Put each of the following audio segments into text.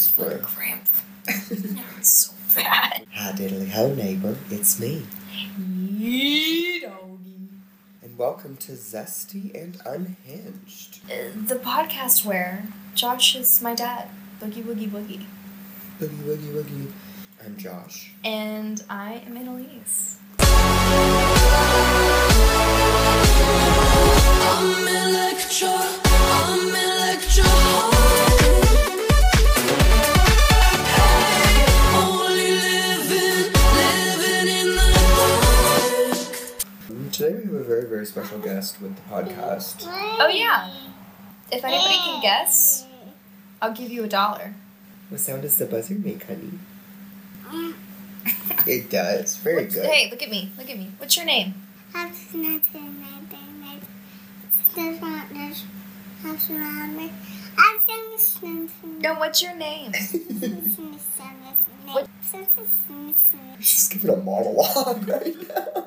next word. Cramp. so bad. Hi, diddly ho, neighbor. It's me. Yee doggy. And welcome to Zesty and Unhinged. Uh, The podcast where Josh is my dad. Boogie woogie woogie. Boogie, woogie, woogie. I'm Josh. And I am Annalise. I'm very, very special guest with the podcast. Oh yeah. If anybody can guess, I'll give you a dollar. What sound does the buzzer make, honey? It does. Very What's- good. Hey, look at me. Look at me. What's your name? No, what's your name? She's giving a monologue right now.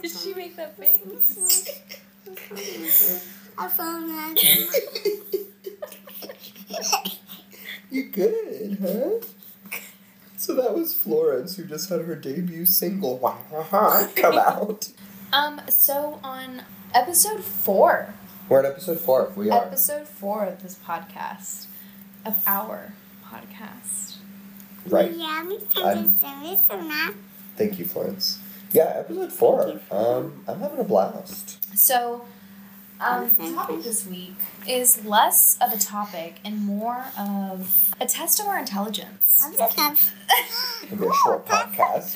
Did she make that face? You good, huh? So that was Florence who just had her debut single Wow come out. Um, so on episode four, We're at episode four. We are. episode four of this podcast, of our podcast. Right. Thank you, Florence. Yeah, episode four. Um, I'm having a blast. So, um, the topic this week is less of a topic and more of a test of our intelligence. It'll be a short podcast.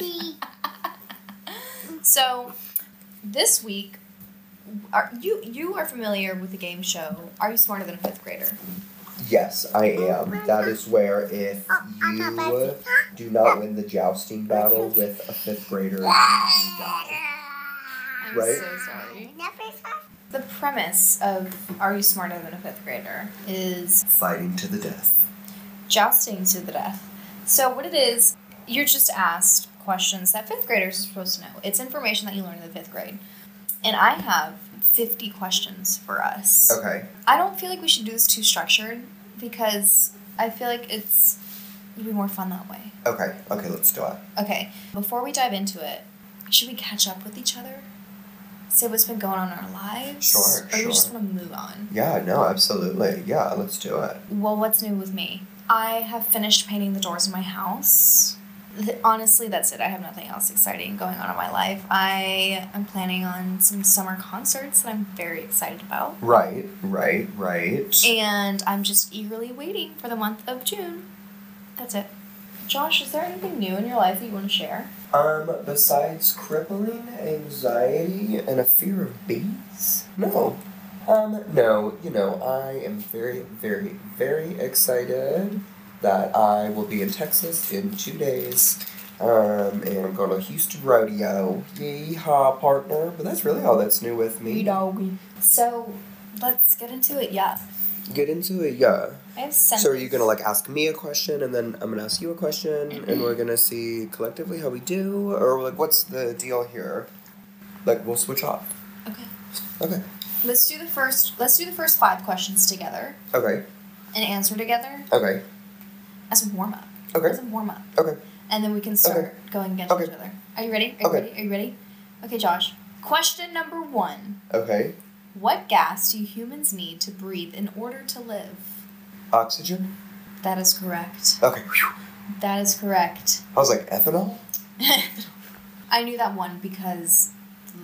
So, this week, are you you are familiar with the game show? Are you smarter than a fifth grader? Yes, I am. That is where if you do not win the jousting battle with a fifth grader, you die. I'm Right. so sorry. The premise of Are You Smarter Than a Fifth Grader is Fighting to the death. jousting to the death. So, what it is, you're just asked questions that fifth graders are supposed to know. It's information that you learn in the fifth grade. And I have 50 questions for us. Okay. I don't feel like we should do this too structured because I feel like it's it'd be more fun that way. Okay. Okay, let's do it. Okay, before we dive into it, should we catch up with each other? Say what's been going on in our lives? Sure, Or you just sure. want to move on? Yeah, no, absolutely. Yeah, let's do it. Well, what's new with me? I have finished painting the doors in my house. Th- Honestly, that's it. I have nothing else exciting going on in my life. I am planning on some summer concerts that I'm very excited about. Right, right, right. And I'm just eagerly waiting for the month of June. That's it. Josh, is there anything new in your life that you want to share? Um, besides crippling anxiety and a fear of bees? No. Um, no, you know, I am very, very, very excited that I will be in Texas in two days. Um, and I'm going to Houston Rodeo. Yeehaw, partner. But that's really all that's new with me. doggy. So, let's get into it. Yeah. Get into it, yeah. I have So are you gonna like ask me a question and then I'm gonna ask you a question and we're gonna see collectively how we do or like what's the deal here? Like we'll switch off. Okay. Okay. Let's do the first let's do the first five questions together Okay. and answer together Okay. As a warm up. Okay. As a warm up. Okay. And then we can start going against Okay. each other. Are you ready? Are you Okay. ready? Are you ready? Okay, Josh. Question number one. Okay. What gas do humans need to breathe in order to live? Oxygen? That is correct. Okay. Phew. That is correct. I was like ethanol? I knew that one because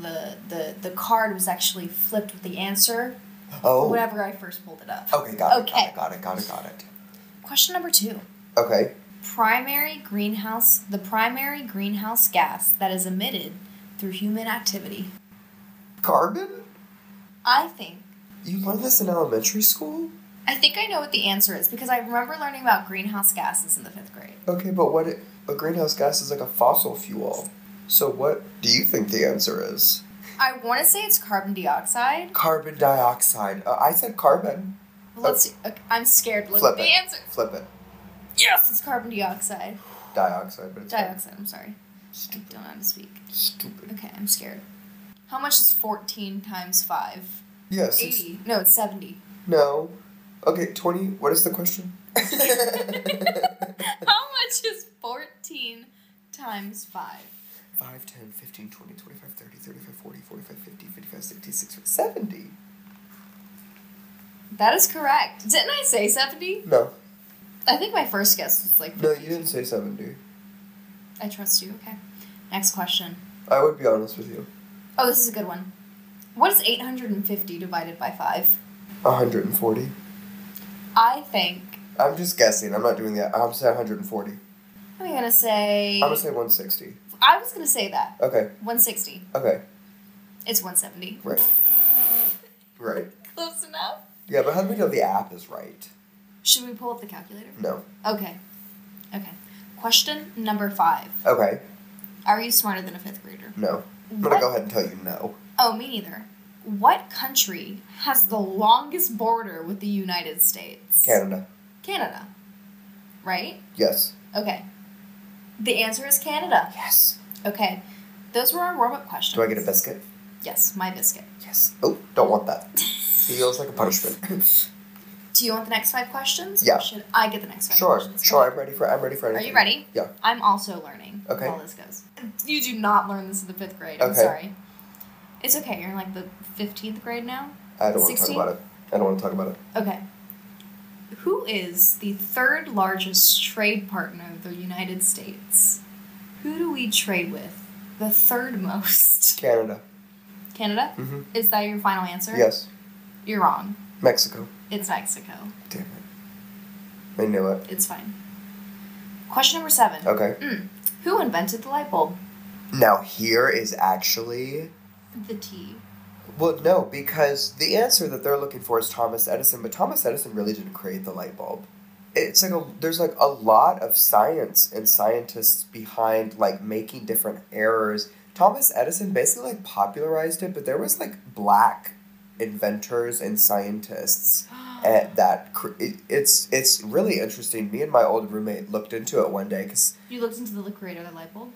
the the the card was actually flipped with the answer Oh. whenever I first pulled it up. Okay, got it, Okay. got it, got it, got it, got it. Question number two. Okay. Primary greenhouse the primary greenhouse gas that is emitted through human activity. Carbon? I think You learned this in elementary school? I think I know what the answer is because I remember learning about greenhouse gases in the fifth grade. Okay, but what? It, a greenhouse gas is like a fossil fuel. So what do you think the answer is? I want to say it's carbon dioxide. Carbon dioxide. Uh, I said carbon. Let's see. Okay, I'm scared. Look Flip at the it. answer. Flip it. Yes, it's carbon dioxide. Dioxide, but it's. Dioxide. I'm sorry. I don't know how to speak. Stupid. Okay, I'm scared. How much is 14 times 5? Yeah. Six, 80. No, it's 70. no. Okay, twenty. What is the question? How much is 14 times 5? 5, 10, 15, 20, 25, 30, 35, 40, 45, 50, 55, 60, 60, 70. That is correct. Didn't I say 70? No. I think my first guess was like No, you didn't say 70. I trust you. Okay. Next question. I would be honest with you. Oh, this is a good one. What is 850 divided by 5? 140. I think I'm just guessing. I'm not doing that. I'm saying 140. I'm going to say I'm gonna say 160. I was going to say that. Okay. 160. Okay. It's 170. Right. Right. Close enough. Yeah, but how do we know the app is right? Should we pull up the calculator? No. Okay. Okay. Question number 5. Okay. Are you smarter than a 5th grader? No. I'm gonna go ahead and tell you no. Oh, me neither. What country has the longest border with the United States? Canada. Canada. Right? Yes. Okay. The answer is Canada. Yes. Okay. Those were our warm up questions. Do I get a biscuit? Yes, my biscuit. Yes. Oh, don't want that. Feels like a punishment. Do you want the next five questions? Yeah. Or should I get the next five sure. questions? Sure. I'm ready for. I'm ready for anything. Are you ready? Yeah. I'm also learning Okay. how this goes. You do not learn this in the fifth grade. I'm Okay. sorry. It's okay. You're in like the 15th grade now? I don't want to talk about it. I don't want to talk about it. Okay. Who is the third largest trade partner of the United States? Who do we trade with? The third most. Canada. Canada? Mm-hmm. Is that your final answer? Yes. You're wrong. Mexico. It's Mexico. Damn it. I knew it. It's fine. Question number seven. Okay. Mm. Who invented the light bulb? Now here is actually The T. well, no, because the answer that they're looking for is Thomas Edison, but Thomas Edison really didn't create the light bulb. It's like a there's like a lot of science and scientists behind like making different errors. Thomas Edison basically like popularized it, but there was like black inventors and scientists at that cr- it, it's it's really interesting. Me and my old roommate looked into it one day because You looked into the creator of the light bulb?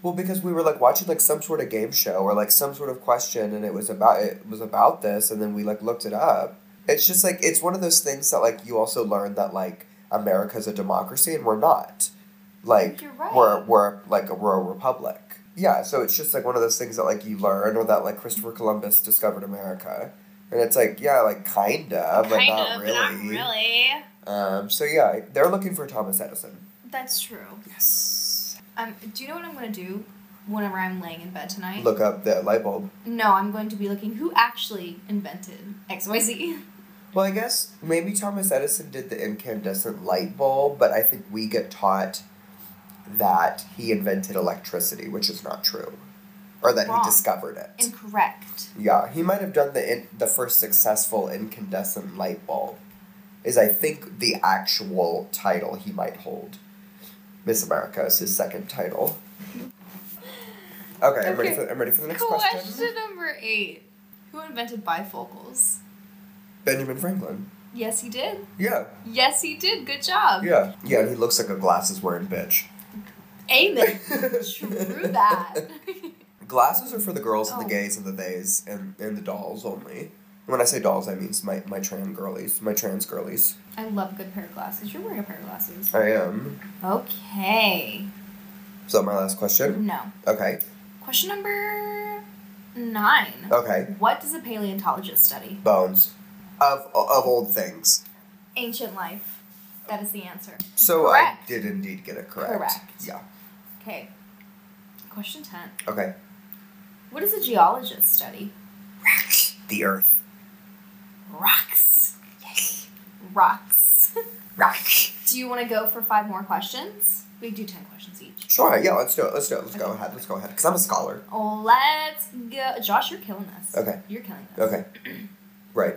well, because we were like watching like some sort of game show or like some sort of question, and it was about it was about this, and then we like looked it up. It's just like it's one of those things that like you also learn that like America's a democracy and we're not. Like right. we're we're like a, we're a republic. Yeah, so it's just like one of those things that like you learn, or that like Christopher Columbus discovered America, and it's like yeah, like kinda, but kind not of, really. but not really. Um, so yeah, they're looking for Thomas Edison. That's true. Yes. Um, do you know what I'm going to do whenever I'm laying in bed tonight? Look up the light bulb. No, I'm going to be looking who actually invented XYZ. Well, I guess maybe Thomas Edison did the incandescent light bulb, but I think we get taught that he invented electricity, which is not true, or that Wrong. he discovered it. Incorrect. yeah, he might have done the in, the first successful incandescent light bulb. Is I think the actual title he might hold. Miss America is his second title. Okay, I'm ready for I'm ready for the next Question question. number eight. Who invented bifocals? Benjamin Franklin. Yes, he did. Yeah, Yes, he did. Good job. yeah, yeah. He looks like a glasses wearing bitch. Amen. True that. Glasses are for the girls and Oh. the gays and the theys and, and the dolls only. When I say dolls, I mean my, my trans girlies, my trans girlies. I love a good pair of glasses. You're wearing a pair of glasses. I am. Okay. Is that my last question? No. Okay. Question number nine. Okay. What does a paleontologist study? Bones. Of of old things. Ancient life. That is the answer. So Correct. I did indeed get it correct. Correct. Yeah. Okay. Question 10. Okay. What does a geologist study? Rocks. The earth. Rocks. Yes. Rocks. Rock. do you want to go for five more questions? We do 10 questions each. Sure, yeah, let's do it. Let's do it. Let's go ahead. Let's go ahead. Because I'm a scholar. Let's go. Josh, you're killing us. Okay. You're killing us. Okay. right.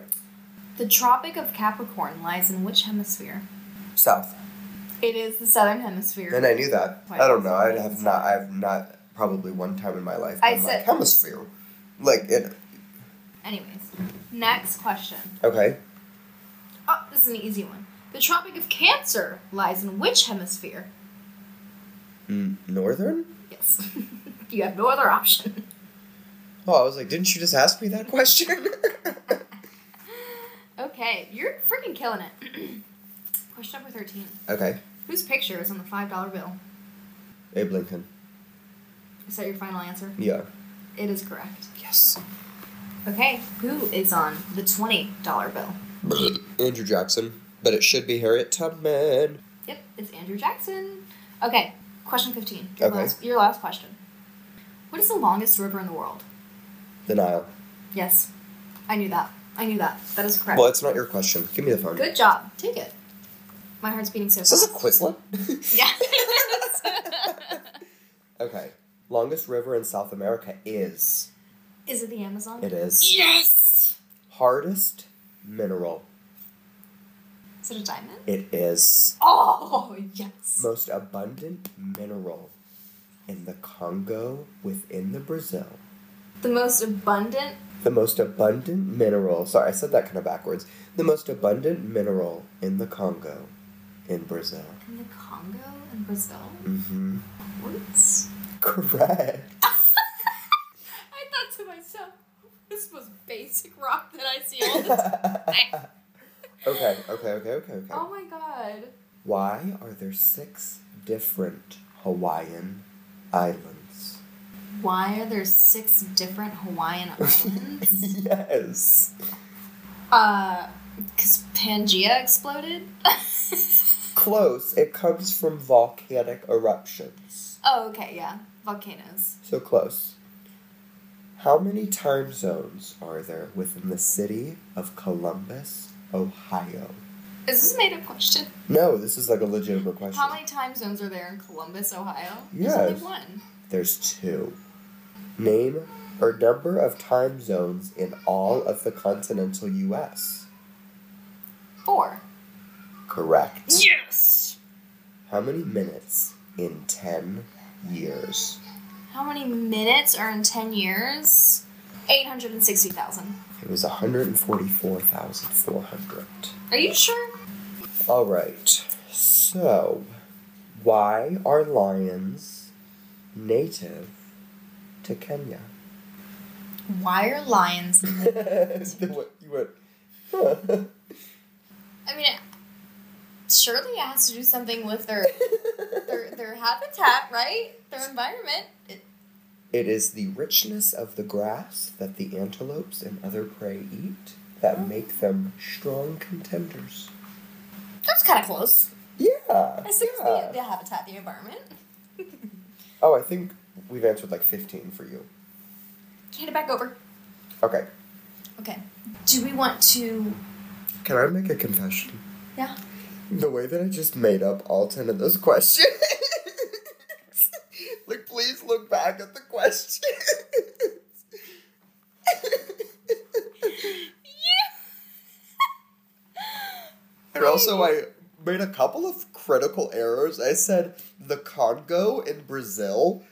The Tropic of Capricorn lies in which hemisphere? South. It is the southern hemisphere. And I knew that. Why I don't know. I have not. I have not. Probably one time in my life. I said- like hemisphere. Like it. Anyways, next question. Okay. Oh, this is an easy one. The Tropic of Cancer lies in which hemisphere? Mm, northern. Yes. you have no other option. Oh, I was like, didn't you just ask me that question? Okay, you're freaking killing it. Question number 13. okay. Whose picture is on the $5 bill? Abe Lincoln. Is that your final answer? Yeah. It is correct. Yes. Okay, who is on the $20 bill? Andrew Jackson. But it should be Harriet Tubman. Yep, it's Andrew Jackson. Okay, question 15. Your, Okay. last, your last question. What is the longest river in the world? The Nile. Yes, I knew that. I knew that. That is correct. Well, it's not your question. Give me the phone. Good job. Take it. My heart's beating so fast. Is this a. Quizlet? Yeah. okay. Longest river in South America is. is it the Amazon? It is. Yes! Hardest mineral. Is it a diamond? It is. Oh, yes. Most abundant mineral in the Congo within the Brazil. The most abundant. The most abundant mineral. Sorry, I said that kind of backwards. The most abundant mineral in the Congo in Brazil. In the Congo in Brazil? Mm-hmm. Quartz? Correct. I thought to myself, this most basic rock that I see all the time. okay, okay, okay, okay, okay. oh my god. Why are there six different Hawaiian islands? Why are there six different Hawaiian islands? yes. uh, because Pangea exploded? Close. It comes from volcanic eruptions. oh, okay, yeah. Volcanoes. So close. How many time zones are there within the city of Columbus, Ohio? Is this a made up question? No, this is like a legitimate question. How many time zones are there in Columbus, Ohio? There's Yes. only one. There's two. Name or number of time zones in all of the continental U.S. Four. Correct. Yes! How many minutes in 10 years? How many minutes are in 10 years? 860,000. It was 144,400. Are you sure? All right. So, why are lions native to Kenya? Why are lions? What- you went, huh. I mean, surely it has to do something with their their their habitat, right? Their environment. It, It is the richness of the grass that the antelopes and other prey eat that oh. make them strong contenders. that's kind of close. Yeah. I think it's yeah. the, the habitat, the environment. Oh, I think we've answered like 15 for you. Hand it back over. Okay. Okay. Do we want to? Can I make a confession? Yeah. The way that I just made up all 10 of those questions. like, please look back at the questions. Yeah And also, I made a couple of critical errors. I said the Congo in Brazil.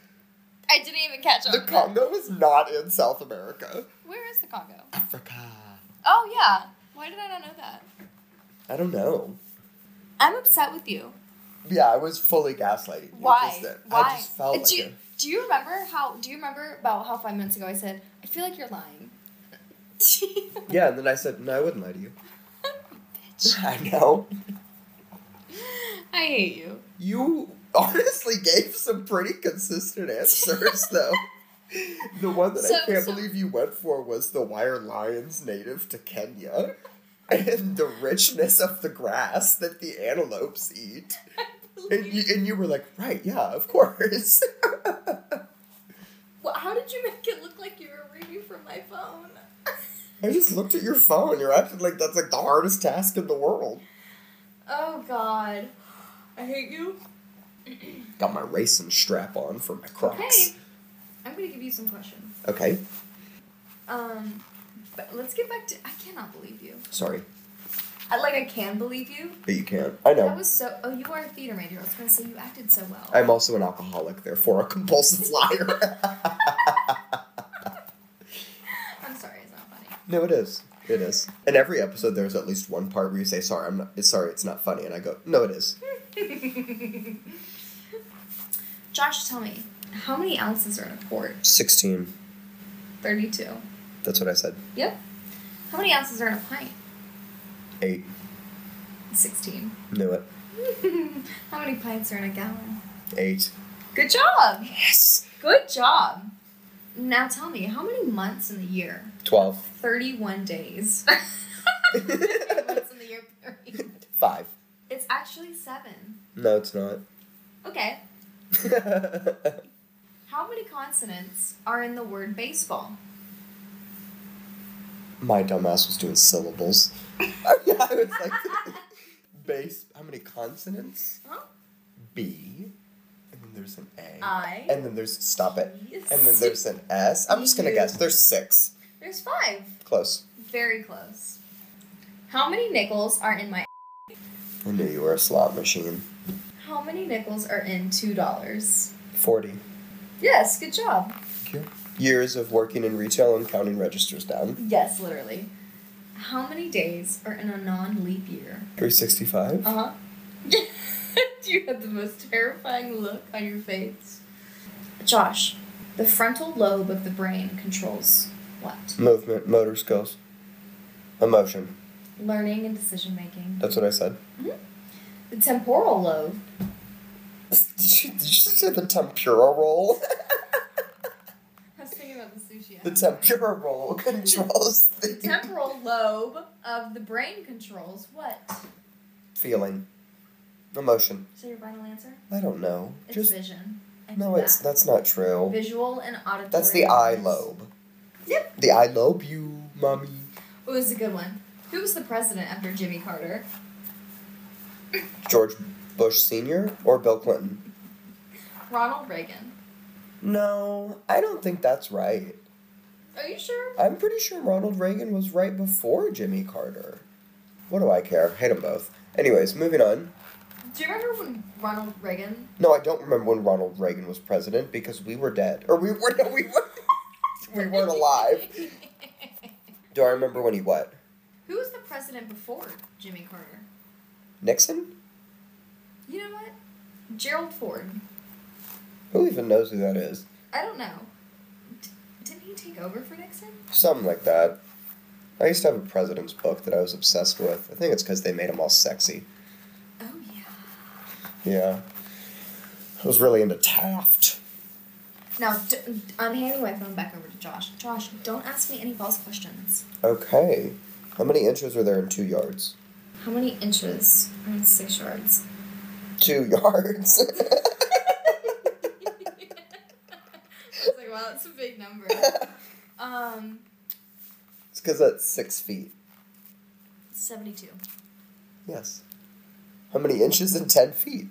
I didn't even catch on. The Congo is not in South America. Where is the Congo? Africa. Oh yeah. Why did I not know that? I don't know. I'm upset with you. Yeah, I was fully gaslighting you. Why? just. Why? I just felt do, like you, do you remember how? Do you remember about how five minutes ago I said I feel like you're lying? Yeah, and then I said, no, I wouldn't lie to you. Bitch. I know. I hate you. You honestly gave some pretty consistent answers, though. The one that So- I can't so- believe you went for was the why are lions native to Kenya? And the richness of the grass that the antelopes eat. And you, and you were like, right, yeah, of course. Well, how did you make it look like you were reading from my phone? I just looked at your phone. You're acting like that's like the hardest task in the world. Oh God, I hate you. Got my racing strap on for my Crocs. Okay, I'm gonna give you some questions. Okay. Um, but let's get back to. I cannot believe you. Sorry. I, like I can believe you. But you can't. I know. That was so. Oh, you are a theater major. I was gonna say you acted so well. I'm also an alcoholic, therefore a compulsive liar. I'm sorry, it's not funny. no, it is. It is. In every episode, there's at least one part where you say, "Sorry, I'm not. It's sorry, it's not funny," and I go, "No, it is." Josh, tell me, how many ounces are in a quart? Sixteen. Thirty-two. That's what I said. Yep. How many ounces are in a pint? Eight. Sixteen. Knew it. how many pints are in a gallon? Eight. Good job. Yes. Good job. Now tell me, how many months in the year? Twelve. 31 days. months in the year period. Five. It's actually seven. No, it's not. Okay. How many consonants are in the word baseball? My dumbass was doing syllables. I was like, base. How many consonants? Huh? B. And then there's an A. I. And then there's stop it. Yes. And then there's an S. I'm just gonna guess. There's six. There's five. Close. Very close. How many nickels are in my. I knew you were a slot machine. How many nickels are in $2? Forty. Yes, good job. Thank you. Years of working in retail and counting registers down. Yes, literally. How many days are in a non leap year? Three sixty-five. Uh huh. Do you have the most terrifying look on your face? Josh, the frontal lobe of the brain controls what? Movement, motor skills, emotion. Learning and decision making. That's what I said. The temporal lobe. Did you, did you say the tempura roll? I was thinking about the temporal the tempura roll controls The the temporal lobe of the brain controls what? feeling, emotion. That your final answer? I don't know. It's Just vision. No, it's that. that's not true. visual and auditory. That's the eye lobe. Yep. The eye lobe, you mommy. It was a good one. Who was the president after Jimmy Carter? George Bush Senior or Bill Clinton? Ronald Reagan. No, I don't think that's right. Are you sure? I'm pretty sure Ronald Reagan was right before Jimmy Carter. What do I care? Hate them both. Anyways, moving on. Do you remember when Ronald Reagan? No, I don't remember when Ronald Reagan was president because we were dead. Or we were no, we were we weren't alive. Do I remember when he what? Who was the president before Jimmy Carter? Nixon? You know what? Gerald Ford. Who even knows who that is? I don't know. D- didn't he take over for Nixon? Something like that. I used to have a president's book that I was obsessed with. I think it's because they made him all sexy. Oh yeah. Yeah. I was really into Taft. Now d- I'm handing my phone back over to Josh. Josh, don't ask me any false questions. Okay. How many inches are there in two yards? How many inches are in six yards? Two yards. I was like, wow, that's a big number. Um, it's because that's six feet. seventy-two. Yes. How many inches in ten feet?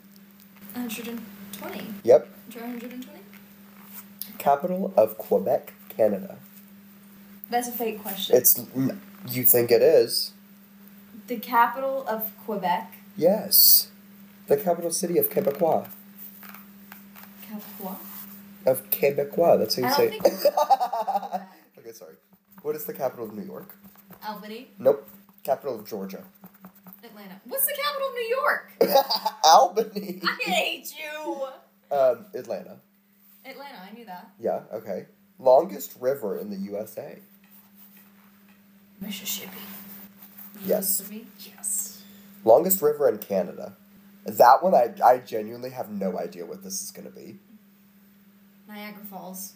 One hundred and twenty. Yep. One hundred and twenty. Capital of Quebec, Canada. That's a fake question. It's. You think it is? the capital of Quebec. Yes. The capital city of Quebecois. Quebecois. Of Quebecois. That's how you I say. it. okay, sorry. What is the capital of New York? Albany. Nope. Capital of Georgia. Atlanta. What's the capital of New York? Albany. I hate you. Um, Atlanta. Atlanta. I knew that. Yeah. Okay. Longest river in the USA. Mississippi. Yes. Mississippi. Yes. Longest river in Canada. That one, I, I genuinely have no idea what this is going to be. Niagara Falls.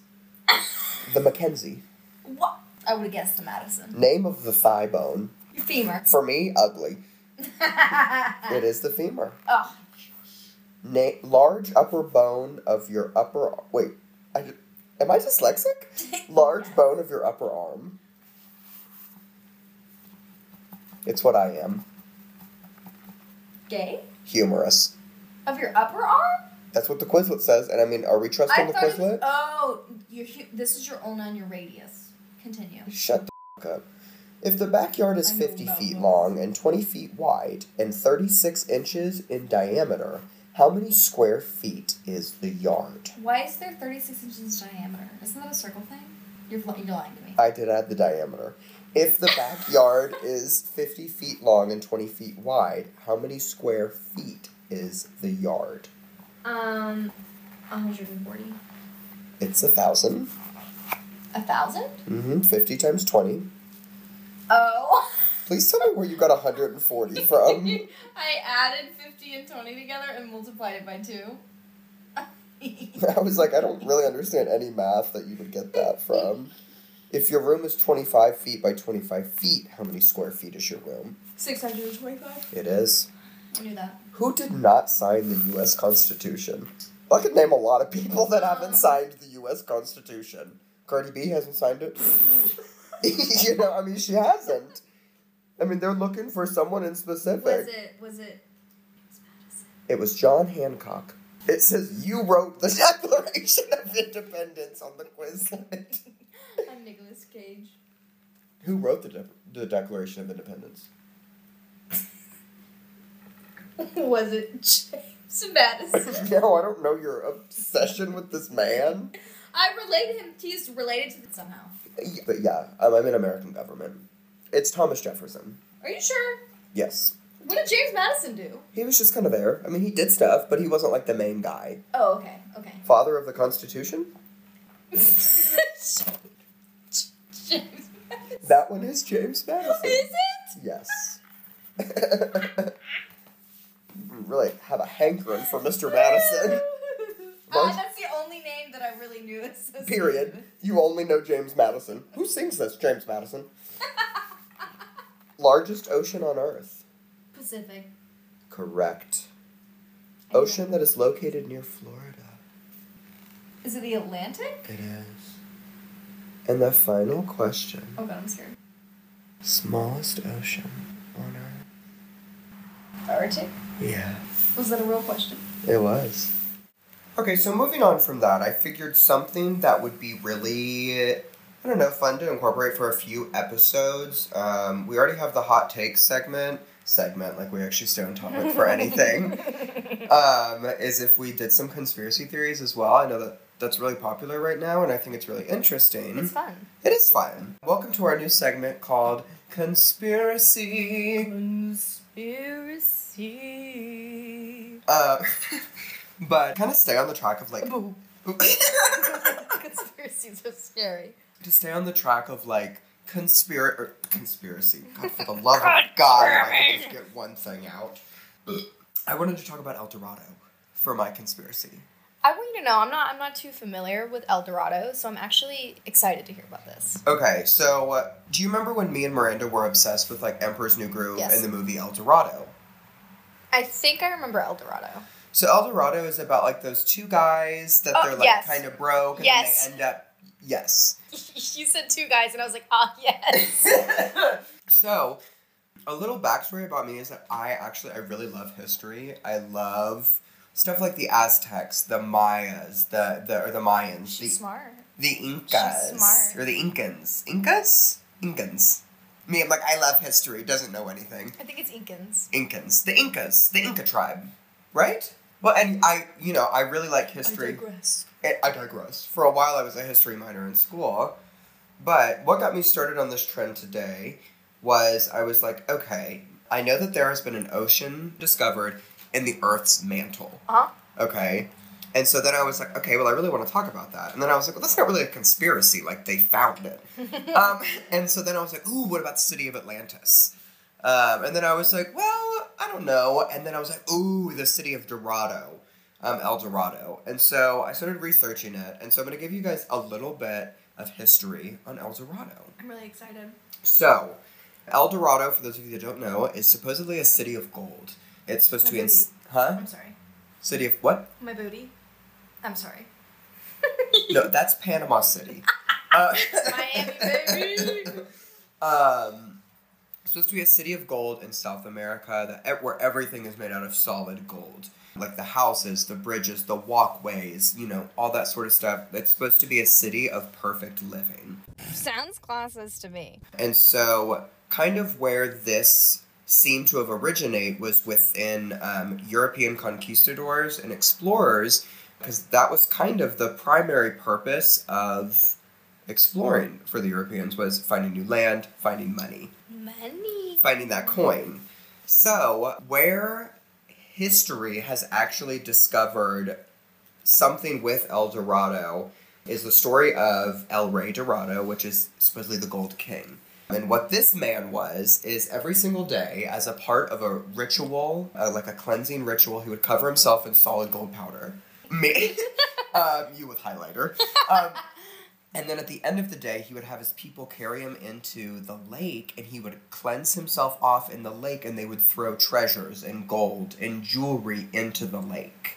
The Mackenzie. What? I would have guessed the Madison. Name of the thigh bone. Your femur. For me, ugly. It is the femur. Oh. Na- large upper bone of your upper. Wait, I, am I dyslexic? Large Yes. bone of your upper arm. It's what I am. Gay? Humerus. Of your upper arm? That's what the Quizlet says, and I mean, are we trusting the thought it was- Quizlet? oh, your, hu- this is your ulna and your radius. Continue. Shut the f- up. If the backyard is I know 50 about feet those. long and 20 feet wide and 36 inches in diameter, how many square feet is the yard? Why is there 36 inches diameter? Isn't that a circle thing? You're, you're lying to me. I did add the diameter. If the backyard is 50 feet long and 20 feet wide, how many square feet is the yard? Um, 140. It's a thousand. A thousand? Mm-hmm. 50 times 20. Oh. Please tell me where you got 140 from. I added 50 and 20 together and multiplied it by 2. I was like, I don't really understand any math that you would get that from. If your room is 25 feet by 25 feet, how many square feet is your room? 625. It is. I knew that. Who did not sign the U.S. Constitution? I could name a lot of people that haven't signed the U.S. Constitution. Cardi B hasn't signed it. you know, I mean, she hasn't. I mean, they're looking for someone in specific. Was it, was it It was John Hancock. It says you wrote the Declaration of Independence on the Quizlet. I'm Nicolas Cage. Who wrote the, de- the Declaration of Independence? was it James Madison? no, I don't know your obsession with this man. I related him, he's related to it somehow. But yeah, um, I'm in American government. It's Thomas Jefferson. Are you sure? Yes. What did James Madison do? He was just kind of there. I mean, he did stuff, but he wasn't like the main guy. Oh, okay, okay. Father of the Constitution? James Madison. That one is James Madison. Is it? Yes. You really have a hankering for Mr. Madison. Uh, that's the only name that I really knew associated Period. You only know James Madison. Who sings this? James Madison. Largest ocean on Earth. Pacific. Correct. Ocean that is located near Florida. Is it the Atlantic? It is. And the final question Oh god, I'm scared. smallest ocean on Earth. Arctic? Yeah. Was that a real question? It was. Okay, so moving on from that, I figured something that would be really, I don't know, fun to incorporate for a few episodes. Um, we already have the hot takes segment. Segment, like we actually stay on topic for anything. um, is if we did some conspiracy theories as well. I know that that's really popular right now, and I think it's really interesting. It's fun. It is fun. Welcome to our new segment called Conspiracy. Conspiracy. Uh, but kind of stay on the track of like. Conspiracies are scary. to stay on the track of like conspiracy or conspiracy. God, for the love of God, if I could just get one thing out. I wanted to talk about El Dorado for my conspiracy. I want you to know I'm not I'm not too familiar with El Dorado, so I'm actually excited to hear about this. Okay, so uh, do you remember when me and Miranda were obsessed with like Emperor's New Groove Yes. and the movie El Dorado? I think I remember El Dorado. So El Dorado is about like those two guys that Oh, they're like yes. kind of broke and Yes. then they end up. Yes. you said two guys, and I was like, ah, yes. so, a little backstory about me is that I actually I really love history. I love stuff like the Aztecs, the Mayas, the the or the Mayans, She's the smart. the Incas, She's smart. or the Incans, Incas, Incans. Me, I'm like I love history. Doesn't know anything. I think it's Incans. Incans, the Incas, the Inca tribe, right? Well, and I, you know, I really like history. I digress. I I digress. For a while, I was a history minor in school. But what got me started on this trend today was I was like, okay, I know that there has been an ocean discovered in the Earth's mantle. Uh-huh. Okay. And so then I was like, okay, well, I really want to talk about that. And then I was like, well, that's not really a conspiracy. Like, they found it. um, and so then I was like, ooh, what about the city of Atlantis? Um, and then I was like, well, I don't know. And then I was like, ooh, the city of Dorado, um, El Dorado. And so I started researching it. And so I'm going to give you guys a little bit of history on El Dorado. I'm really excited. So, El Dorado, for those of you that don't know, is supposedly a city of gold. It's supposed to be in. Maybe. Huh? I'm sorry. City of what? My booty. I'm sorry. No, that's Panama City. Uh, Miami, baby. um, it's supposed to be a city of gold in South America that where everything is made out of solid gold, like the houses, the bridges, the walkways, you know, all that sort of stuff. It's supposed to be a city of perfect living. Sounds classist to me. And so, kind of where this seemed to have originated was within um, European conquistadors and explorers, because that was kind of the primary purpose of exploring for the Europeans was finding new land, finding money, Money. finding that coin. So, where history has actually discovered something with El Dorado is the story of El Rey Dorado, which is supposedly the Gold King. And what this man was is every single day, as a part of a ritual, uh, like a cleansing ritual, he would cover himself in solid gold powder. Me, um, you with highlighter. Um, and then at the end of the day, he would have his people carry him into the lake, and he would cleanse himself off in the lake, and they would throw treasures and gold and jewelry into the lake.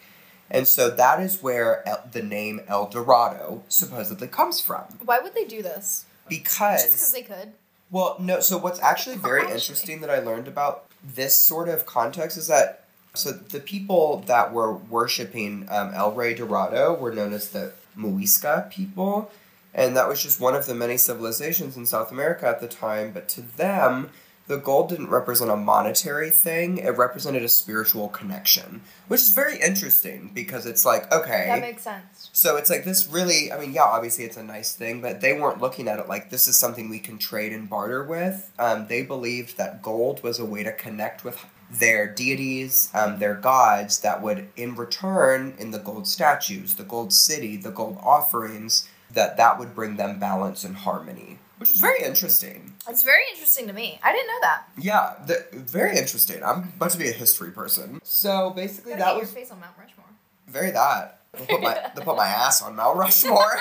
And so that is where El- the name El Dorado supposedly comes from. Why would they do this? Because. Just because they could. Well, no. So what's actually very Actually. interesting that I learned about this sort of context is that so the people that were worshiping um, El Rey Dorado were known as the Muisca people, and that was just one of the many civilizations in South America at the time. But to them, the gold didn't represent a monetary thing; it represented a spiritual connection, which is very interesting because it's like okay, That makes sense. so it's like this really, I mean, yeah, obviously it's a nice thing, but they weren't looking at it like this is something we can trade and barter with. Um, they believed that gold was a way to connect with their deities, um, their gods, that would, in return, in the gold statues, the gold city, the gold offerings, that that would bring them balance and harmony, which is very interesting. It's very interesting to me. I didn't know that. Yeah, the, very interesting. I'm about to be a history person. So basically, Gotta that was your face on Mount Rushmore. very that. They'll put my they'll put my ass on Mount Rushmore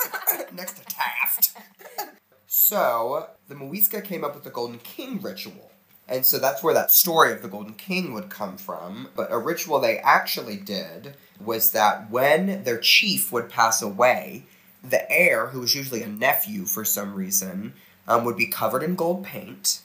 next to Taft. So the Muisca came up with the Golden King ritual. And so that's where that story of the Golden King would come from. But a ritual they actually did was that when their chief would pass away, the heir, who was usually a nephew for some reason, um, would be covered in gold paint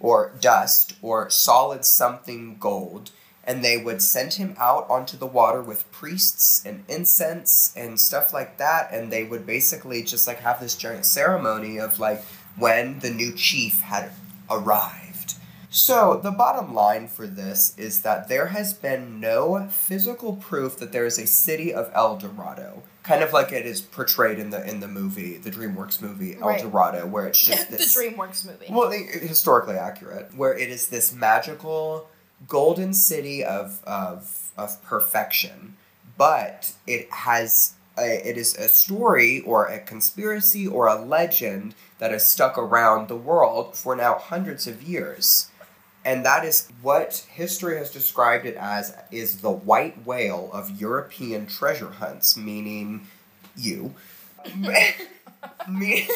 or dust or solid something gold and they would send him out onto the water with priests and incense and stuff like that and they would basically just like have this giant ceremony of like when the new chief had arrived. So the bottom line for this is that there has been no physical proof that there is a city of el dorado kind of like it is portrayed in the in the movie the dreamworks movie el Right. dorado where it's just the this DreamWorks movie. well, historically accurate, where it is this magical golden city of of of perfection, but it has a, it is a story or a conspiracy or a legend that has stuck around the world for now hundreds of years. And that is what history has described it as is the white whale of European treasure hunts, meaning you. Me-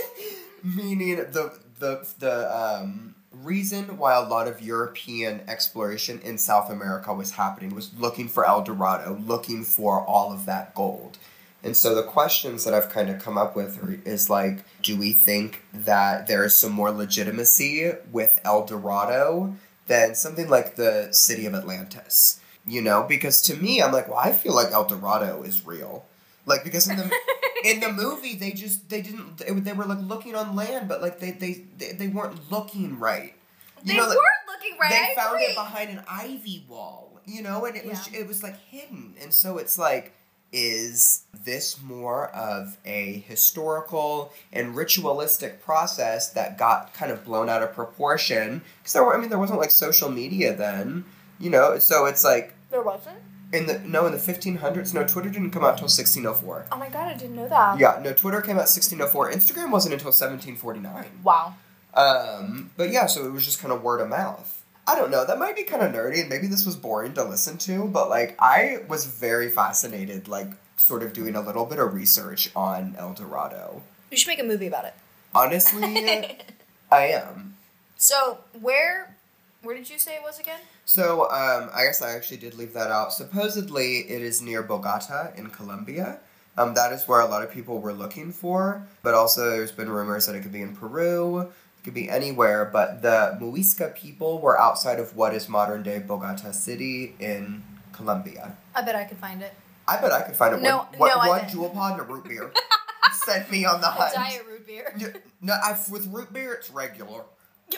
meaning the the the um, reason why a lot of European exploration in South America was happening was looking for El Dorado, looking for all of that gold. And so the questions that I've kind of come up with are, is like, do we think that there is some more legitimacy with El Dorado than something like the city of Atlantis? You know, because to me, I'm like, well, I feel like El Dorado is real. Like because in the in the movie they just they didn't they, they were like looking on land but like they they they, they weren't looking right you they know like, weren't looking right. they I found agree. it behind an ivy wall you know and it was it was like hidden and so it's like is this more of a historical and ritualistic process that got kind of blown out of proportion because there were i mean there wasn't like social media then you know so it's like There wasn't. in the no in the 1500s no twitter didn't come out till 1604 Oh my god, I didn't know that. yeah, no, Twitter came out 1604. Instagram wasn't until 1749. Wow. Um, but yeah, so it was just kind of word of mouth. I don't know, that might be kind of nerdy and maybe this was boring to listen to, but like I was very fascinated, like sort of doing a little bit of research on El Dorado. We should make a movie about it. Honestly, I am. so where where did you say it was again? So, um, I guess I actually did leave that out. Supposedly, it is near Bogota in Colombia. Um, that is where a lot of people were looking for, but also there's been rumors that it could be in Peru, could be anywhere. But the Muisca people were outside of what is modern day Bogota City in Colombia. I bet I could find it. I bet I could find it. No- one, one, no, I one Juul pod and a root beer. sent me on the A hunt. diet root beer. No, I, with root beer, it's regular.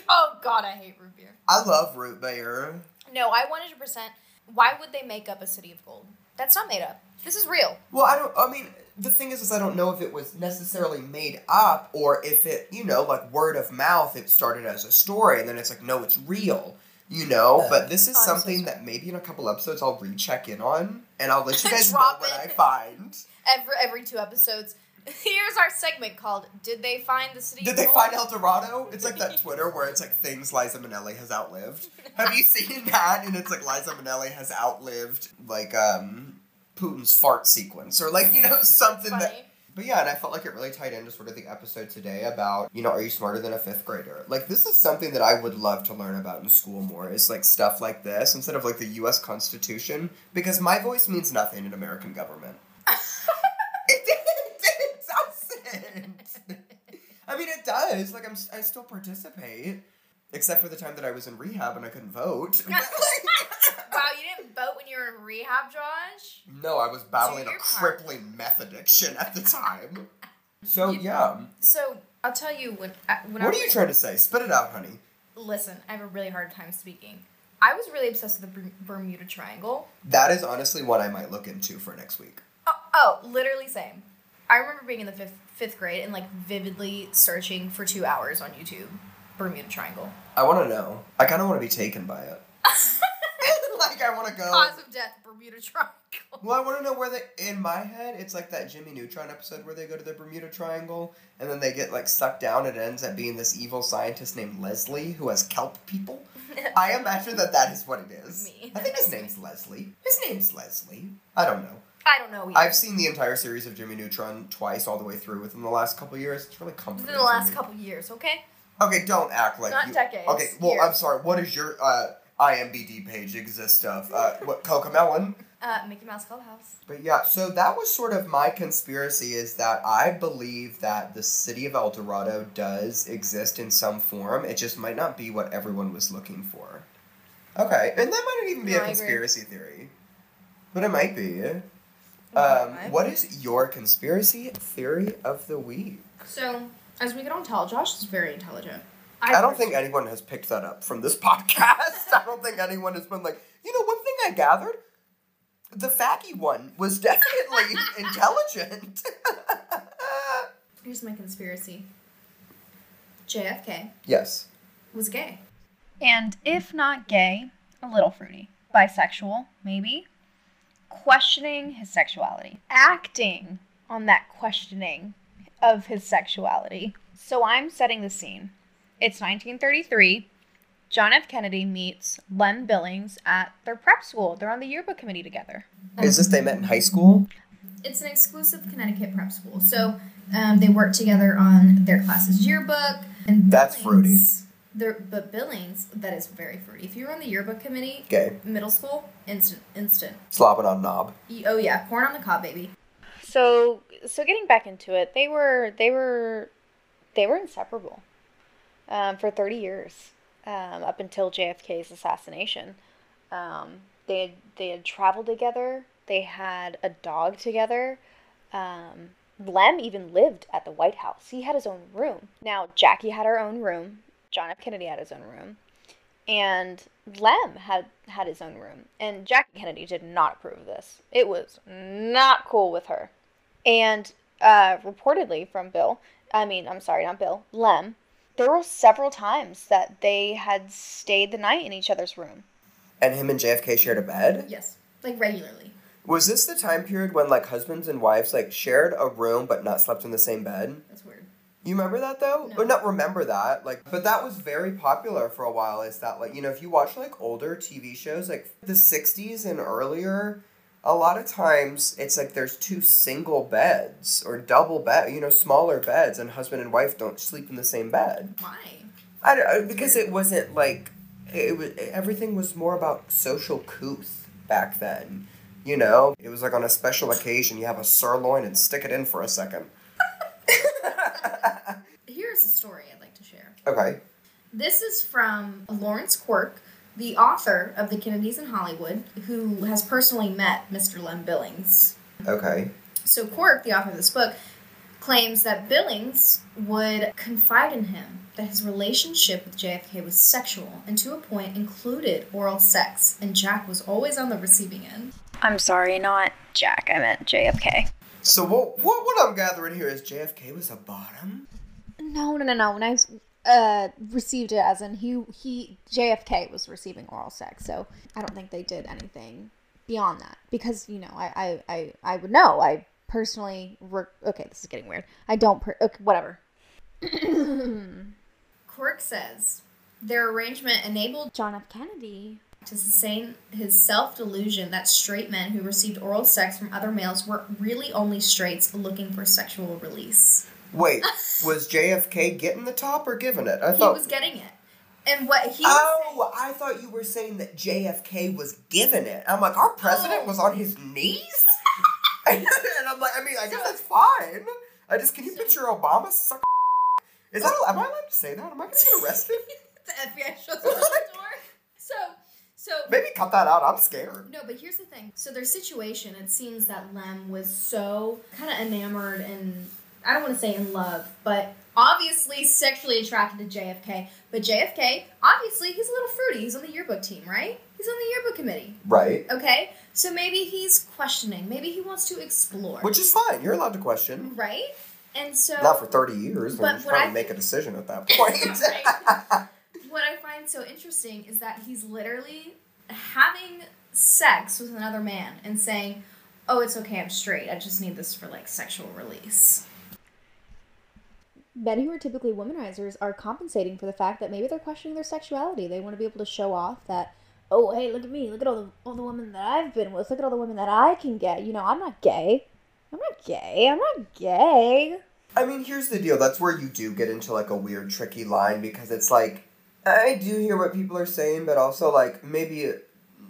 Oh god, I hate root beer. I love root beer. No, I 100%. Why would they make up a city of gold? That's not made up. This is real. Well, I don't. I mean, the thing is, is I don't know if it was necessarily made up or if it, you know, like word of mouth. It started as a story, and then it's like, no, it's real. You know, but this is something that maybe in a couple episodes I'll recheck in on, and I'll let you guys know what. I find. Every every two episodes. Here's our segment called "Did they find the city?" Did they gold? find El Dorado? It's like that Twitter where it's like things Liza Minnelli has outlived. Have you seen that? And it's like Liza Minnelli has outlived like um Putin's fart sequence or like you know something that. But yeah, and I felt like it really tied into sort of the episode today about you know are you smarter than a fifth grader? Like this is something that I would love to learn about in school more. Is like stuff like this instead of like the U.S. Constitution because my voice means nothing in American government. It, did, it doesn't. I mean, it does. Like, I'm, I still participate, except for the time that I was in rehab and I couldn't vote. Wow, you didn't vote when you were in rehab, Josh. no, I was battling a your part. crippling meth addiction at the time. So yeah, So I'll tell you when. uh, when I what are you trying to say? Spit it out, honey. Listen, I have a really hard time speaking. I was really obsessed with the Bermuda Triangle. That is honestly what I might look into for next week. Oh, oh, literally same. I remember being in the fifth fifth grade and like vividly searching for two hours on YouTube Bermuda Triangle. I want to know. I kind of want to be taken by it. I want to go. Cause of death, Bermuda Triangle. Well, I want to know where they. In my head, it's like that Jimmy Neutron episode where they go to the Bermuda Triangle and then they get like sucked down. It ends up being this evil scientist named Leslie who has kelp people. I imagine that that is what it is. Me. I think his name's Leslie. His name's Leslie. I don't know. I don't know. Either. I've seen the entire series of Jimmy Neutron twice, all the way through within the last couple years. It's really comforting. Within the last couple years, okay? Okay, don't act like Not you. decades, Okay, well, years. I'm sorry. What is your uh, IMBD page exists of? Uh, what Cocomelon? Uh, Mickey Mouse Clubhouse. But yeah, so that was sort of my conspiracy is that I believe that the city of El Dorado does exist in some form. It just might not be what everyone was looking for. Okay, and that might not even be No, a I agree. conspiracy theory. But it might be. Um, Okay. what is your conspiracy theory of the week? So, as we get on tell, Josh is very intelligent. I don't think anyone has picked that up from this podcast. I don't think anyone has been like, you know, one thing I gathered? The faggy one was definitely intelligent. Here's my conspiracy. JFK yes. was gay. And if not gay, a little fruity. Bisexual, maybe. Questioning his sexuality. Acting on that questioning of his sexuality. So I'm setting the scene. It's 1933. John F. Kennedy meets Lem Billings at their prep school. They're on the yearbook committee together. Is this they met in high school? It's an exclusive Connecticut prep school. So, um, they work together on their class's yearbook. And That's fruity. Billings- They're, but Billings, that is very fruity. If you were on the yearbook committee, Gay. middle school, instant, instant. Slop it on knob. Y- Oh yeah, corn on the cob, baby. So so getting back into it, they were they were they were inseparable um, for thirty years um, up until JFK's assassination. Um, they had, they had traveled together. They had a dog together. Um, Lem even lived at the White House. He had his own room. Now Jackie had her own room. John F. Kennedy had his own room. And Lem had had his own room, and Jackie Kennedy did not approve of this. It was not cool with her. And uh, reportedly from Bill, I mean, I'm sorry, not Bill, Lem, there were several times that they had stayed the night in each other's room. And him and JFK shared a bed? Yes, like regularly. Was this the time period when like husbands and wives like shared a room but not slept in the same bed? That's weird. You remember that though? No. Or not remember that. Like but that was very popular for a while is that like you know if you watch like older TV shows like the 60s and earlier a lot of times it's like there's two single beds or double bed, you know, smaller beds and husband and wife don't sleep in the same bed. Why? I don't, uh, because it wasn't like it was everything was more about social couth back then. You know, it was like on a special occasion you have a sirloin and stick it in for a second. Here's a story I'd like to share. okay. This is from Lawrence Quirk, the author of The Kennedys in Hollywood, who has personally met Mr. Lem Billings. Okay. So Quirk, the author of this book, claims that Billings would confide in him that his relationship with JFK was sexual and to a point included oral sex, and Jack was always on the receiving end. I'm sorry, not Jack. I meant JFK. So what, what what I'm gathering here is JFK was a bottom. No, no, no, no. When I was, uh, received it as in he he JFK was receiving oral sex, so I don't think they did anything beyond that because you know I I I, I would know. I personally re- okay this is getting weird. I don't per- okay, whatever. Quirk says their arrangement enabled John F. Kennedy to sustain his self delusion that straight men who received oral sex from other males were really only straights looking for sexual release. Wait, was JFK getting the top or giving it? I thought He was getting it. And what he Oh, I thought you were saying that JFK was giving it. I'm like, our president Oh. was on his knees? and I'm like, I mean, I guess that's fine. I just, can you picture Obama suck? Is that, am I allowed to say that? Am I going to get arrested? the FBI shows up at the door. So, so Maybe cut that out. I'm scared. no, but here's the thing. So their situation, it seems that Lem was so kind of enamored and I don't want to say in love, but obviously sexually attracted to JFK. But JFK, obviously, he's a little fruity. He's on the yearbook team, right? He's on the yearbook committee. Right. Okay, so maybe he's questioning. Maybe he wants to explore. Which is fine. You're allowed to question. right? And so Not for 30 years. But But you should probably I make a decision at that point. Right. what I find so interesting is that he's literally having sex with another man and saying, "Oh, it's okay, I'm straight. I just need this for like sexual release." Men who are typically womanizers are compensating for the fact that maybe they're questioning their sexuality. They want to be able to show off that, oh, hey, look at me. Look at all the all the women that I've been with. Look at all the women that I can get. You know, I'm not gay. I'm not gay. I'm not gay. I mean, here's the deal. That's where you do get into like a weird, tricky line because it's like, I do hear what people are saying, but also like maybe,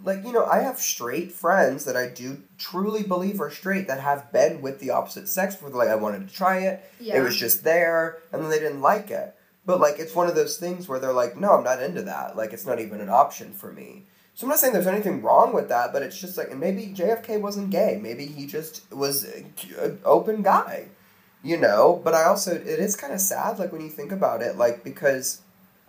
like, you know, I have straight friends that I do truly believe are straight that have been with the opposite sex before. Like, I wanted to try it, Yeah. it was just there, and then they didn't like it. But like, it's one of those things where they're like, no, I'm not into that. Like, it's not even an option for me. So I'm not saying there's anything wrong with that, but it's just like, and maybe JFK wasn't gay. Maybe he just was an open guy you know but i also it is kind of sad like when you think about it like because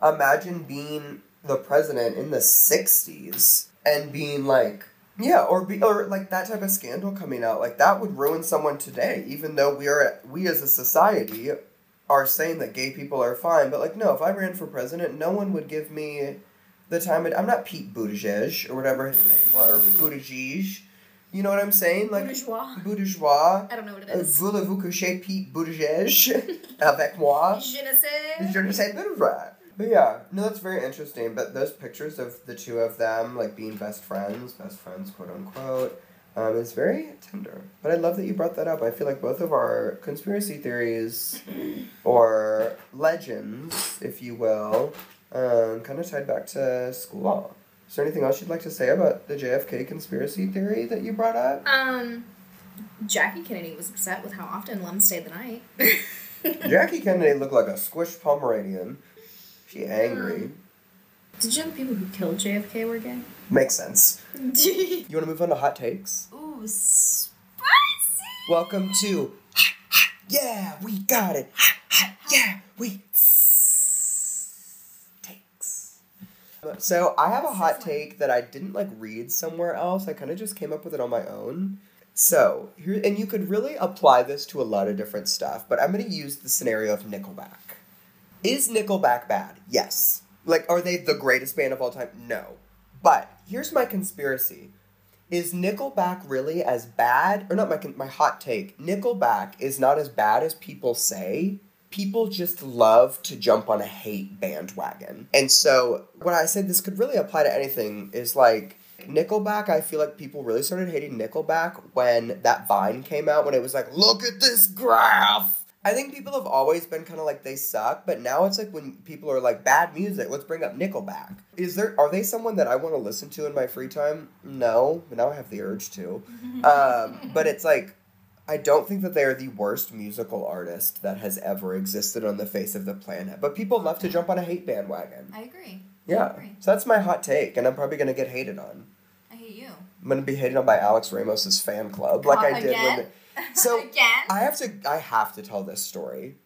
imagine being the president in the 60s and being like yeah or be or like that type of scandal coming out like that would ruin someone today even though we are we as a society are saying that gay people are fine but like no if i ran for president no one would give me the time of, i'm not pete buttigieg or whatever his name was or buttigieg you know what i'm saying like Bourgeois. bourgeois I don't know what it euh, is. Voulez-vous coucher Pete Buttigieg avec moi? Je ne sais. Je ne sais pas. But yeah, no, that's very interesting. But those pictures of the two of them, like being best friends, best friends, quote unquote, um, is very tender. But I love that you brought that up. I feel like both of our conspiracy theories, or legends, if you will, um, kind of tied back to school. Is there anything else you'd like to say about the JFK conspiracy theory that you brought up? Um, Jackie Kennedy was upset with how often Lem stayed the night. Jackie Kennedy looked like a squished Pomeranian. She angry. Did you know the people who killed JFK were gay? Makes sense. You want to move on to hot takes? Ooh, spicy. Welcome to Yeah, we got it. Yeah, we takes. So I have a hot take that I didn't like read somewhere else. I kind of just came up with it on my own. So here, and you could really apply this to a lot of different stuff. But I'm going to use the scenario of Nickelback. Is Nickelback bad? Yes. Like, are they the greatest band of all time? No. But here's my conspiracy. Is Nickelback really as bad? Or not my my hot take. Nickelback is not as bad as people say. People just love to jump on a hate bandwagon. And so when I said this could really apply to anything is like Nickelback, I feel like people really started hating Nickelback when that Vine came out when it was like, look at this graph. I think people have always been kind of like they suck, but now it's like when people are like bad music, let's bring up Nickelback. Is there are they someone that I want to listen to in my free time? No, but now I have the urge to. Um, but it's like I don't think that they are the worst musical artist that has ever existed on the face of the planet. But people love to jump on a hate bandwagon. I agree. I Yeah. agree. So that's my hot take, and I'm probably gonna get hated on. I hate you. I'm gonna be hated on by Alex Ramos's fan club, like I did Again? when So Again? I have to I have to tell this story.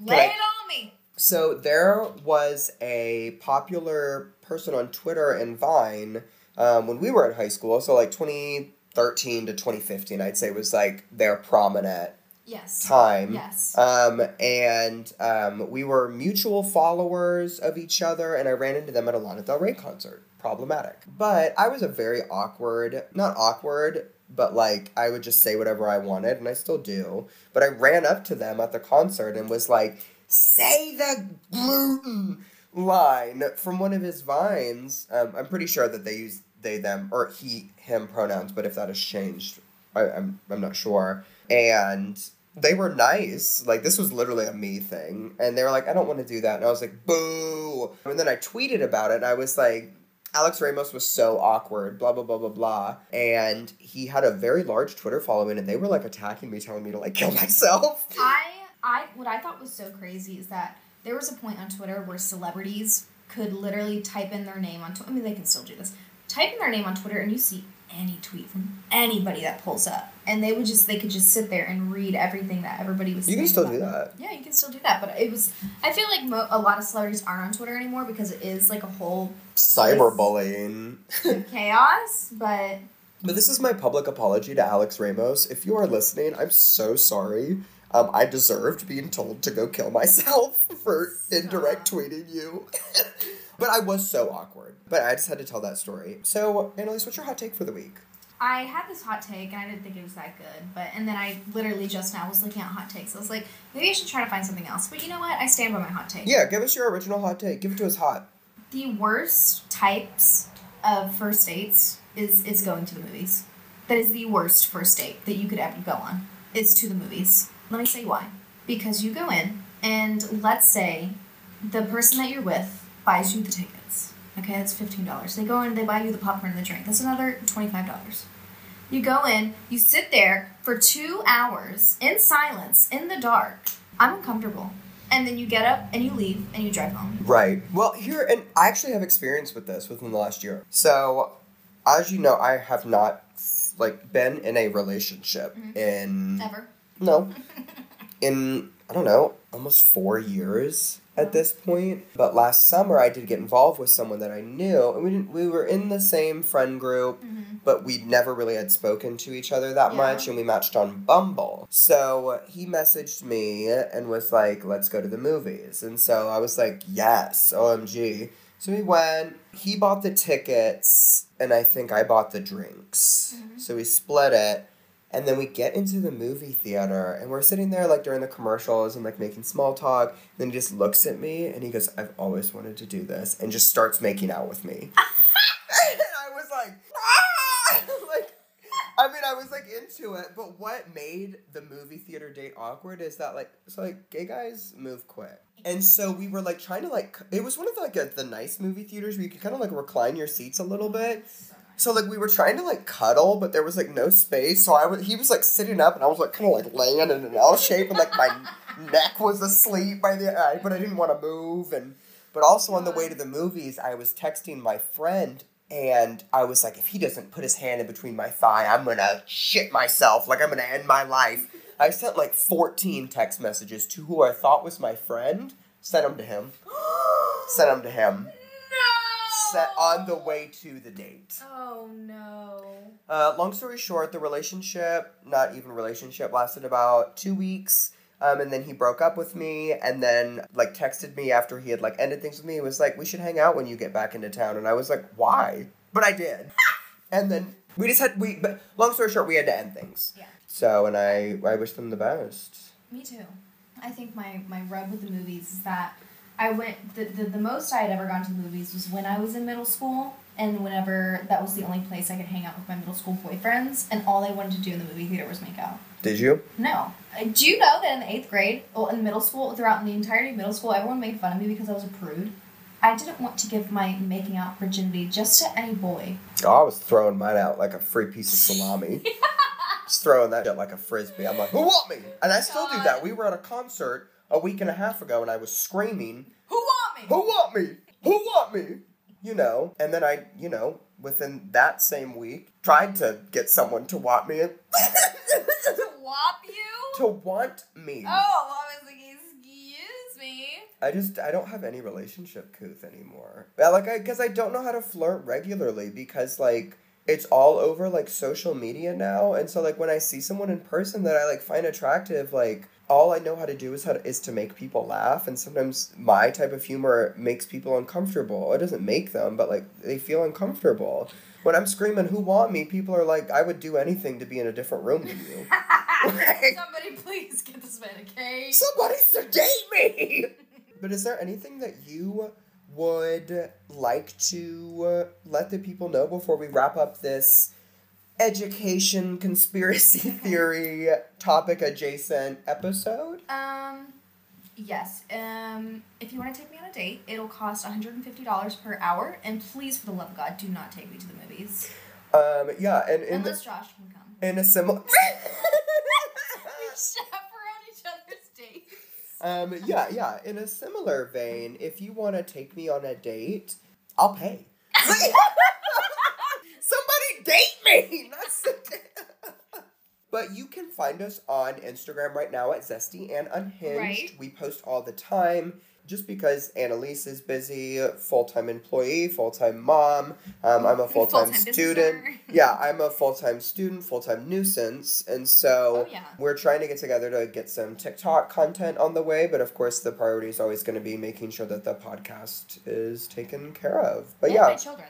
Lay I- it on me. So there was a popular person on Twitter and Vine um, when we were in high school. So like 2013 to 2015, I'd say was like their prominent Yes. time. Yes. Um, and um, we were mutual followers of each other, and I ran into them at a Lana Del Rey concert. Problematic. But I was a very awkward, not awkward, but like I would just say whatever I wanted, and I still do. But I ran up to them at the concert and was like, say the gluten line from one of his vines. Um, I'm pretty sure that they use they, them, or he, him pronouns, but if that has changed, I, I'm, I'm not sure. And they were nice. Like this was literally a me thing, and they were like, "I don't want to do that," and I was like, "Boo!" And then I tweeted about it, and I was like, "Alex Ramos was so awkward." Blah blah blah blah blah, and he had a very large Twitter following, and they were like attacking me, telling me to like kill myself. I I what I thought was so crazy is that there was a point on Twitter where celebrities could literally type in their name on Twitter. I mean, they can still do this. Type in their name on Twitter, and you see any tweet from anybody that pulls up, and they would just they could just sit there and read everything that everybody was. You can still about do them. that. Yeah, you can still do that, but it was. I feel like mo- a lot of celebrities aren't on Twitter anymore because it is like a whole Cyberbullying. chaos. But But this is my public apology to Alex Ramos. If you are listening, I'm so sorry. Um, I deserved being told to go kill myself for indirect tweeting you. but I was so awkward. But I just had to tell that story. So, Annalise, what's your hot take for the week? I had this hot take and I didn't think it was that good. But and then I literally just now was looking at hot takes. I was like, maybe I should try to find something else. But you know what? I stand by my hot take. Yeah, give us your original hot take. Give it to us hot. The worst types of first dates is is going to the movies. That is the worst first date that you could ever go on. Is to the movies. Let me say why. Because you go in and let's say the person that you're with buys you the tickets. Okay, that's fifteen dollars. They go in, they buy you the popcorn and the drink. That's another twenty five dollars. You go in, you sit there for two hours in silence, in the dark. I'm uncomfortable. And then you get up and you leave and you drive home. Right. Well, here, and I actually have experience with this within the last year. So, as you know, I have not, like, been in a relationship mm-hmm. in. Ever. No. in, I don't know, almost four years at this point. But last summer, I did get involved with someone that I knew, and we didn't. We were in the same friend group, mm-hmm. but we never really had spoken to each other that Yeah. much, and we matched on Bumble. So he messaged me and was like, "Let's go to the movies," and so I was like, "Yes, OMG." So we went. He bought the tickets, and I think I bought the drinks. Mm-hmm. So we split it. And then we get into the movie theater and we're sitting there like during the commercials and like making small talk. And then he just looks at me and he goes, I've always wanted to do this and just starts making out with me. and I was like, ah! like I mean I was like into it, but what made the movie theater date awkward is that like so like gay guys move quick. And so we were like trying to like it was one of the, like a, the nice movie theaters where you could kind of like recline your seats a little bit. So like we were trying to like cuddle, but there was like no space. So I was he was like sitting up, and I was like kind of like laying in an L shape, and like my neck was asleep by the eye, but I didn't want to move. And but also on the way to the movies, I was texting my friend, and I was like, if he doesn't put his hand in between my thigh, I'm gonna shit myself. Like I'm gonna end my life. I sent like 14 text messages to who I thought was my friend. Sent them to him. Sent them to him. On the way to the date. Oh no. Uh, long story short, the relationship, not even relationship, lasted about two weeks. Um, and then he broke up with me and then like texted me after he had like ended things with me. He was like, We should hang out when you get back into town. And I was like, Why? But I did. and then we just had we but long story short, we had to end things. Yeah. So and I I wish them the best. Me too. I think my, my rub with the movies is that I went the, the, the most I had ever gone to the movies was when I was in middle school and whenever that was the only place I could hang out with my middle school boyfriends and all they wanted to do in the movie theater was make out. Did you? No. Uh, Do you know that in the eighth grade, well, in middle school, throughout the entirety of middle school, everyone made fun of me because I was a prude? I didn't want to give my making out virginity just to any boy. Oh, I was throwing mine out like a free piece of salami. Just throwing that shit like a frisbee. I'm like, who want me? And I still do that. We were at a concert a week and a half ago and I was screaming, Who want me? Who want me? Who want me? You know, and then I, you know, within that same week, tried to get someone to want me. It whop you? To want me. Oh, I was like, excuse me. I just I don't have any relationship couth anymore. Yeah, like I because I don't know how to flirt regularly because like it's all over like social media now, and so like when I see someone in person that I like find attractive, like all I know how to do is how to, is to make people laugh, and sometimes my type of humor makes people uncomfortable. It doesn't make them, but like they feel uncomfortable. When I'm screaming, "Who want me?" People are like, "I would do anything to be in a different room than you." Somebody please get this man a cake. Somebody sedate me! but is there anything that you would like to uh, let the people know before we wrap up this education conspiracy theory topic adjacent episode? Um, yes. Um, if you want to take me on a date, it'll cost $150 per hour. And please, for the love of God, do not take me to the movies. Um, yeah, and in, Unless Josh can come. in a similar. We chaperone each other's dates. um, yeah, yeah, in a similar vein, if you want to take me on a date, I'll pay. Date me! Not sit- but you can find us on Instagram right now at Zesty and Unhinged. Right. We post all the time. Just because Annalise is busy, full time employee, full time mom. Um, I'm a full time student. yeah, I'm a full time student, full time nuisance. And so Oh, yeah. we're trying to get together to get some TikTok content on the way. But of course, the priority is always going to be making sure that the podcast is taken care of. But And yeah. my children.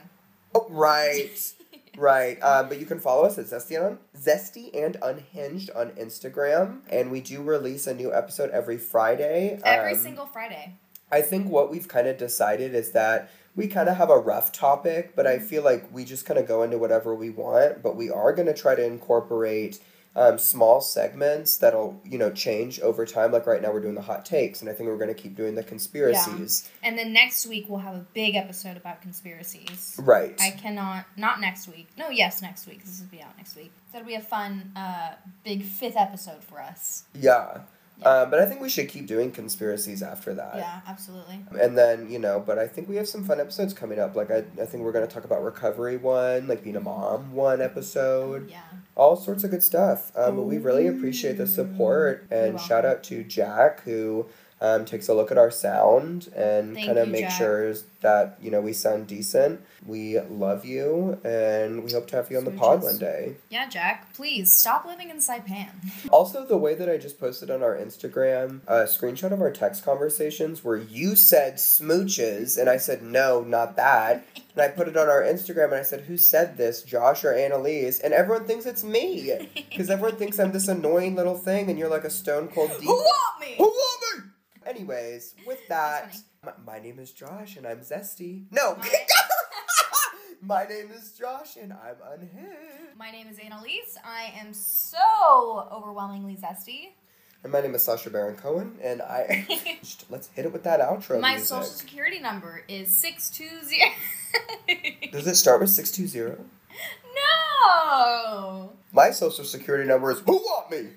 Oh, right. Right. Um, but you can follow us at Zesty and, Zesty and Unhinged on Instagram. And we do release a new episode every Friday. Every Um, single Friday. I think what we've kind of decided is that we kind of have a rough topic, but I feel like we just kind of go into whatever we want. But we are going to try to incorporate um, small segments that'll, you know, change over time. Like right now, we're doing the hot takes, and I think we're going to keep doing the conspiracies. Yeah. And then next week we'll have a big episode about conspiracies. Right. I cannot, not next week. No, yes, next week. This will be out next week. That'll be a fun, uh, big fifth episode for us. yeah. Yeah. Um, but I think we should keep doing conspiracies after that. Yeah, absolutely. And then, you know, but I think we have some fun episodes coming up. Like, I, I think we're going to talk about recovery one, like being a mom one episode, Yeah. all sorts of good stuff. Um, but we really appreciate the support. And shout out to Jack, who um, takes a look at our sound and kind of makes Jack. sure that, you know, we sound decent. We love you, and we hope to have you on the pod one day. Yeah, Jack, please stop living in Saipan. Also, the way that I just posted on our Instagram a screenshot of our text conversations where you said smooches and I said no, not that. And I put it on our Instagram and I said, Who said this, Josh or Annalise? And everyone thinks it's me. Because everyone thinks I'm this annoying little thing and you're like a stone cold diva. Who want me? Who want me? Anyways, with that, my, name is Josh and I'm zesty. No! My- my name is Josh and I'm unhinged. My name is Annalise. I am so overwhelmingly zesty. And my name is Sacha Baron Cohen, and I let's hit it with that outro My music. social security number is 620. Does it start with six two zero? no! My social security number is Who Want Me?